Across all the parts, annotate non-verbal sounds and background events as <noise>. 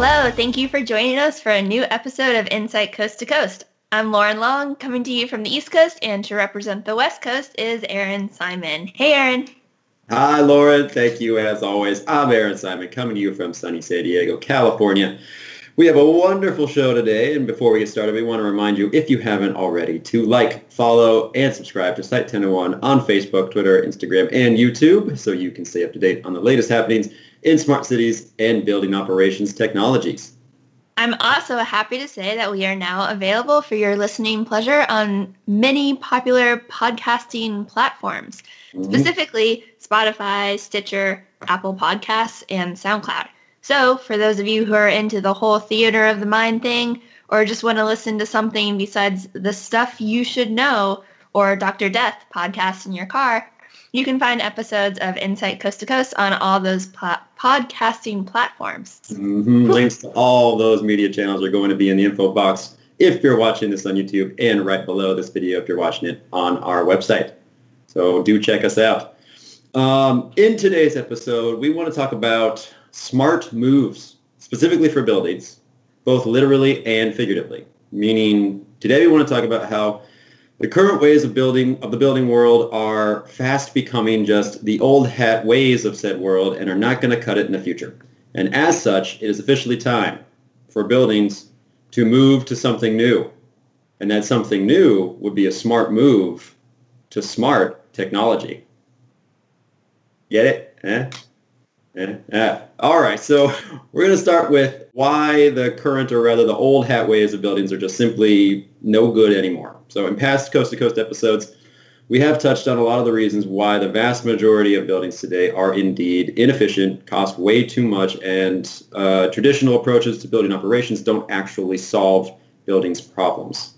Hello, thank you for joining us for a new episode of InSite Coast to Coast. I'm Lauren Long, coming to you from the East Coast, and to represent the West Coast is Aaron Simon. Hey, Aaron. Hi, Lauren. Thank you, as always. I'm Aaron Simon, coming to you from sunny San Diego, California. We have a wonderful show today, and before we get started, we want to remind you, if you haven't already, to like, follow, and subscribe to Site 1001 on Facebook, Twitter, Instagram, and YouTube, so you can stay up to date on the latest happenings in smart cities and building operations technologies. I'm also happy to say that we are now available for your listening pleasure on many popular podcasting platforms, mm-hmm. specifically Spotify, Stitcher, Apple Podcasts, and SoundCloud. So for those of you who are into the whole theater of the mind thing, or just want to listen to something besides the stuff you should know or Dr. Death podcast in your car, you can find episodes of InSite Coast to Coast on all those pl- podcasting platforms. Mm-hmm. Links to all those media channels are going to be in the info box if you're watching this on YouTube and right below this video if you're watching it on our website. So do check us out. Um, in today's episode, we want to talk about smart moves, specifically for buildings, both literally and figuratively. Meaning, today we want to talk about how the current ways of building of the building world are fast becoming just the old hat ways of said world and are not going to cut it in the future. And as such, it is officially time for buildings to move to something new. And that something new would be a smart move to smart technology. Get it? Eh? Yeah. All right. So we're going to start with why the current, or rather the old hat ways of buildings are just simply no good anymore. So in past Coast to Coast episodes, we have touched on a lot of the reasons why the vast majority of buildings today are indeed inefficient, cost way too much, and uh, traditional approaches to building operations don't actually solve buildings problems.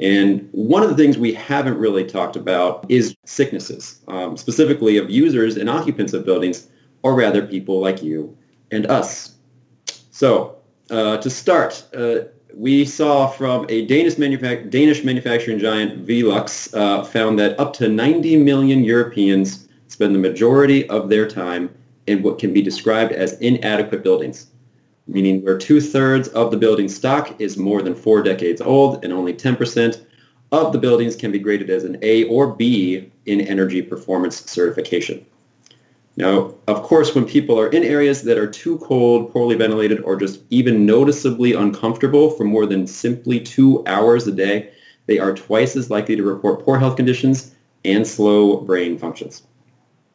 And one of the things we haven't really talked about is sicknesses, um, specifically of users and occupants of buildings or rather people like you and us. So uh, to start, uh, we saw from a Danish, Danish manufacturing giant Velux uh, found that up to 90 million Europeans spend the majority of their time in what can be described as inadequate buildings, meaning where two-thirds of the building stock is more than four decades old and only 10% of the buildings can be graded as an A or B in energy performance certification. Now, of course, when people are in areas that are too cold, poorly ventilated, or just even noticeably uncomfortable for more than simply two hours a day, they are twice as likely to report poor health conditions and slow brain functions.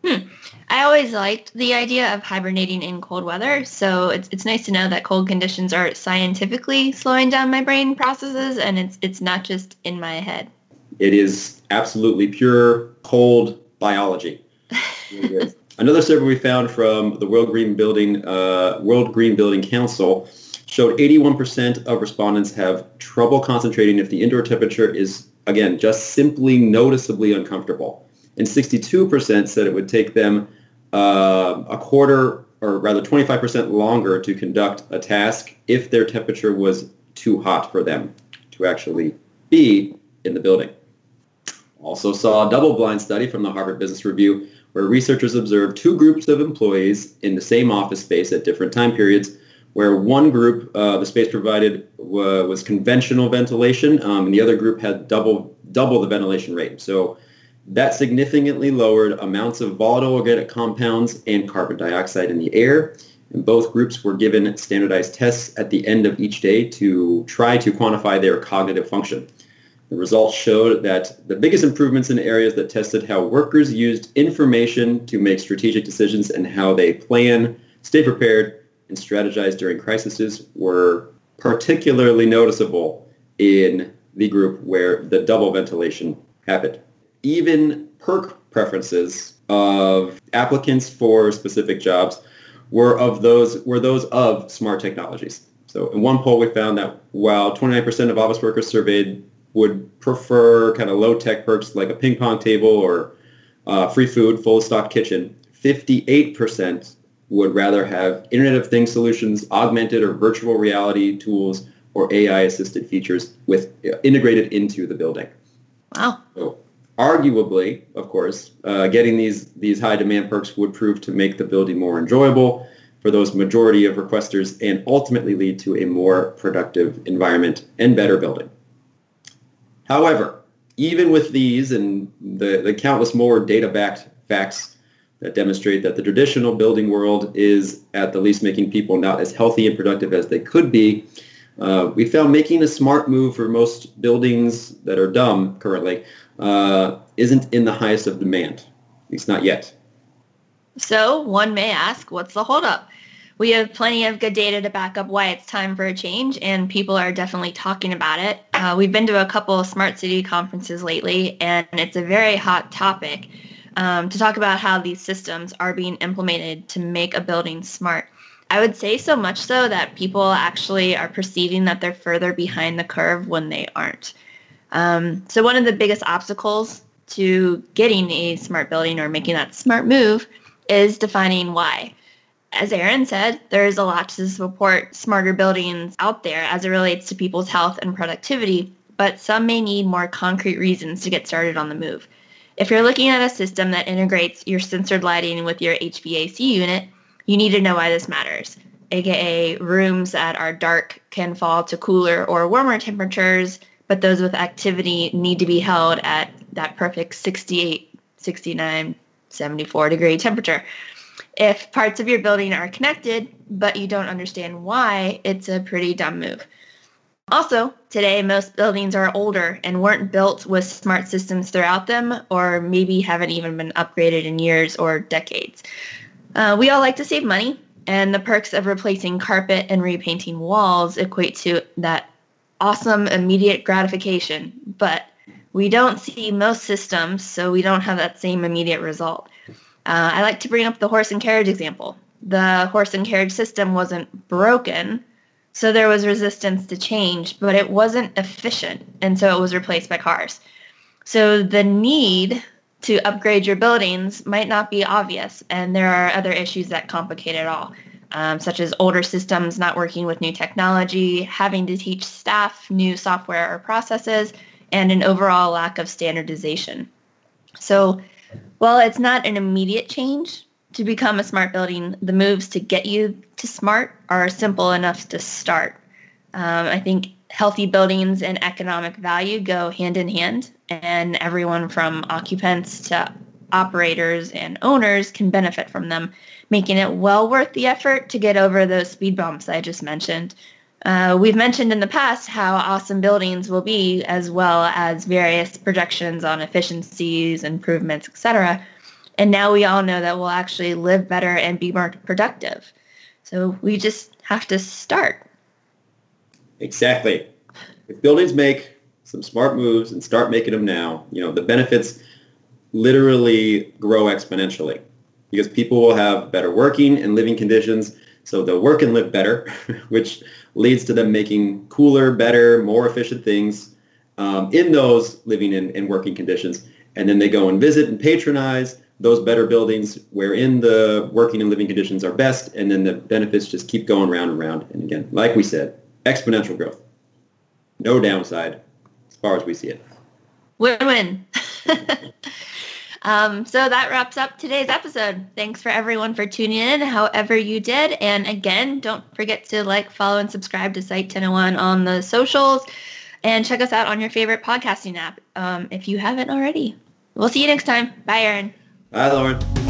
Hmm. I always liked the idea of hibernating in cold weather, so it's, it's nice to know that cold conditions are scientifically slowing down my brain processes and it's, it's not just in my head. It is absolutely pure cold biology. <laughs> Another survey we found from the World Green Building uh, World Green Building Council showed 81% of respondents have trouble concentrating if the indoor temperature is again just simply noticeably uncomfortable, and 62% said it would take them uh, a quarter or rather 25% longer to conduct a task if their temperature was too hot for them to actually be in the building. Also saw a double-blind study from the Harvard Business Review where researchers observed two groups of employees in the same office space at different time periods, where one group, uh, the space provided w- was conventional ventilation, um, and the other group had double double the ventilation rate. So that significantly lowered amounts of volatile organic compounds and carbon dioxide in the air. And both groups were given standardized tests at the end of each day to try to quantify their cognitive function. The results showed that the biggest improvements in areas that tested how workers used information to make strategic decisions and how they plan, stay prepared, and strategize during crises were particularly noticeable in the group where the double ventilation happened. Even perk preferences of applicants for specific jobs were of those were those of smart technologies. So in one poll we found that while 29% of office workers surveyed would prefer kind of low-tech perks like a ping pong table or uh, free food, full stock kitchen. 58% would rather have Internet of Things solutions, augmented or virtual reality tools, or AI-assisted features with uh, integrated into the building. Wow. So, arguably, of course, uh, getting these these high demand perks would prove to make the building more enjoyable, for those majority of requesters and ultimately lead to a more productive environment and better building. However, even with these and the, the countless more data-backed facts that demonstrate that the traditional building world is at the least making people not as healthy and productive as they could be, uh, we found making a smart move for most buildings that are dumb currently uh, isn't in the highest of demand, at least not yet. So one may ask, what's the holdup? We have plenty of good data to back up why it's time for a change, and people are definitely talking about it. Uh, we've been to a couple of smart city conferences lately, and it's a very hot topic um, to talk about how these systems are being implemented to make a building smart. I would say so much so that people actually are perceiving that they're further behind the curve when they aren't. Um, so one of the biggest obstacles to getting a smart building or making that smart move is defining why as Aaron said, there is a lot to support smarter buildings out there as it relates to people's health and productivity, but some may need more concrete reasons to get started on the move. If you're looking at a system that integrates your sensored lighting with your HVAC unit, you need to know why this matters, aka rooms that are dark can fall to cooler or warmer temperatures, but those with activity need to be held at that perfect 68, 69, 74 degree temperature. If parts of your building are connected, but you don't understand why, it's a pretty dumb move. Also, today most buildings are older and weren't built with smart systems throughout them or maybe haven't even been upgraded in years or decades. Uh, we all like to save money and the perks of replacing carpet and repainting walls equate to that awesome immediate gratification, but we don't see most systems, so we don't have that same immediate result. Uh, I like to bring up the horse and carriage example. The horse and carriage system wasn't broken, so there was resistance to change, but it wasn't efficient, and so it was replaced by cars. So the need to upgrade your buildings might not be obvious, and there are other issues that complicate it all, um, such as older systems not working with new technology, having to teach staff new software or processes, and an overall lack of standardization. So while it's not an immediate change to become a smart building, the moves to get you to smart are simple enough to start. Um, I think healthy buildings and economic value go hand in hand, and everyone from occupants to operators and owners can benefit from them, making it well worth the effort to get over those speed bumps I just mentioned. Uh, we've mentioned in the past how awesome buildings will be, as well as various projections on efficiencies, improvements, etc. And now we all know that we'll actually live better and be more productive. So we just have to start. Exactly. If buildings make some smart moves and start making them now, you know, the benefits literally grow exponentially because people will have better working and living conditions so they'll work and live better, <laughs> which leads to them making cooler, better, more efficient things um, in those living and, and working conditions. And then they go and visit and patronize those better buildings wherein the working and living conditions are best. And then the benefits just keep going round and round. And again, like we said, exponential growth. No downside as far as we see it. Win-win. <laughs> Um, so that wraps up today's episode. Thanks for everyone for tuning in, however you did. And again, don't forget to like, follow, and subscribe to Site 1001 on the socials. And check us out on your favorite podcasting app um, if you haven't already. We'll see you next time. Bye, Aaron. Bye, Lauren.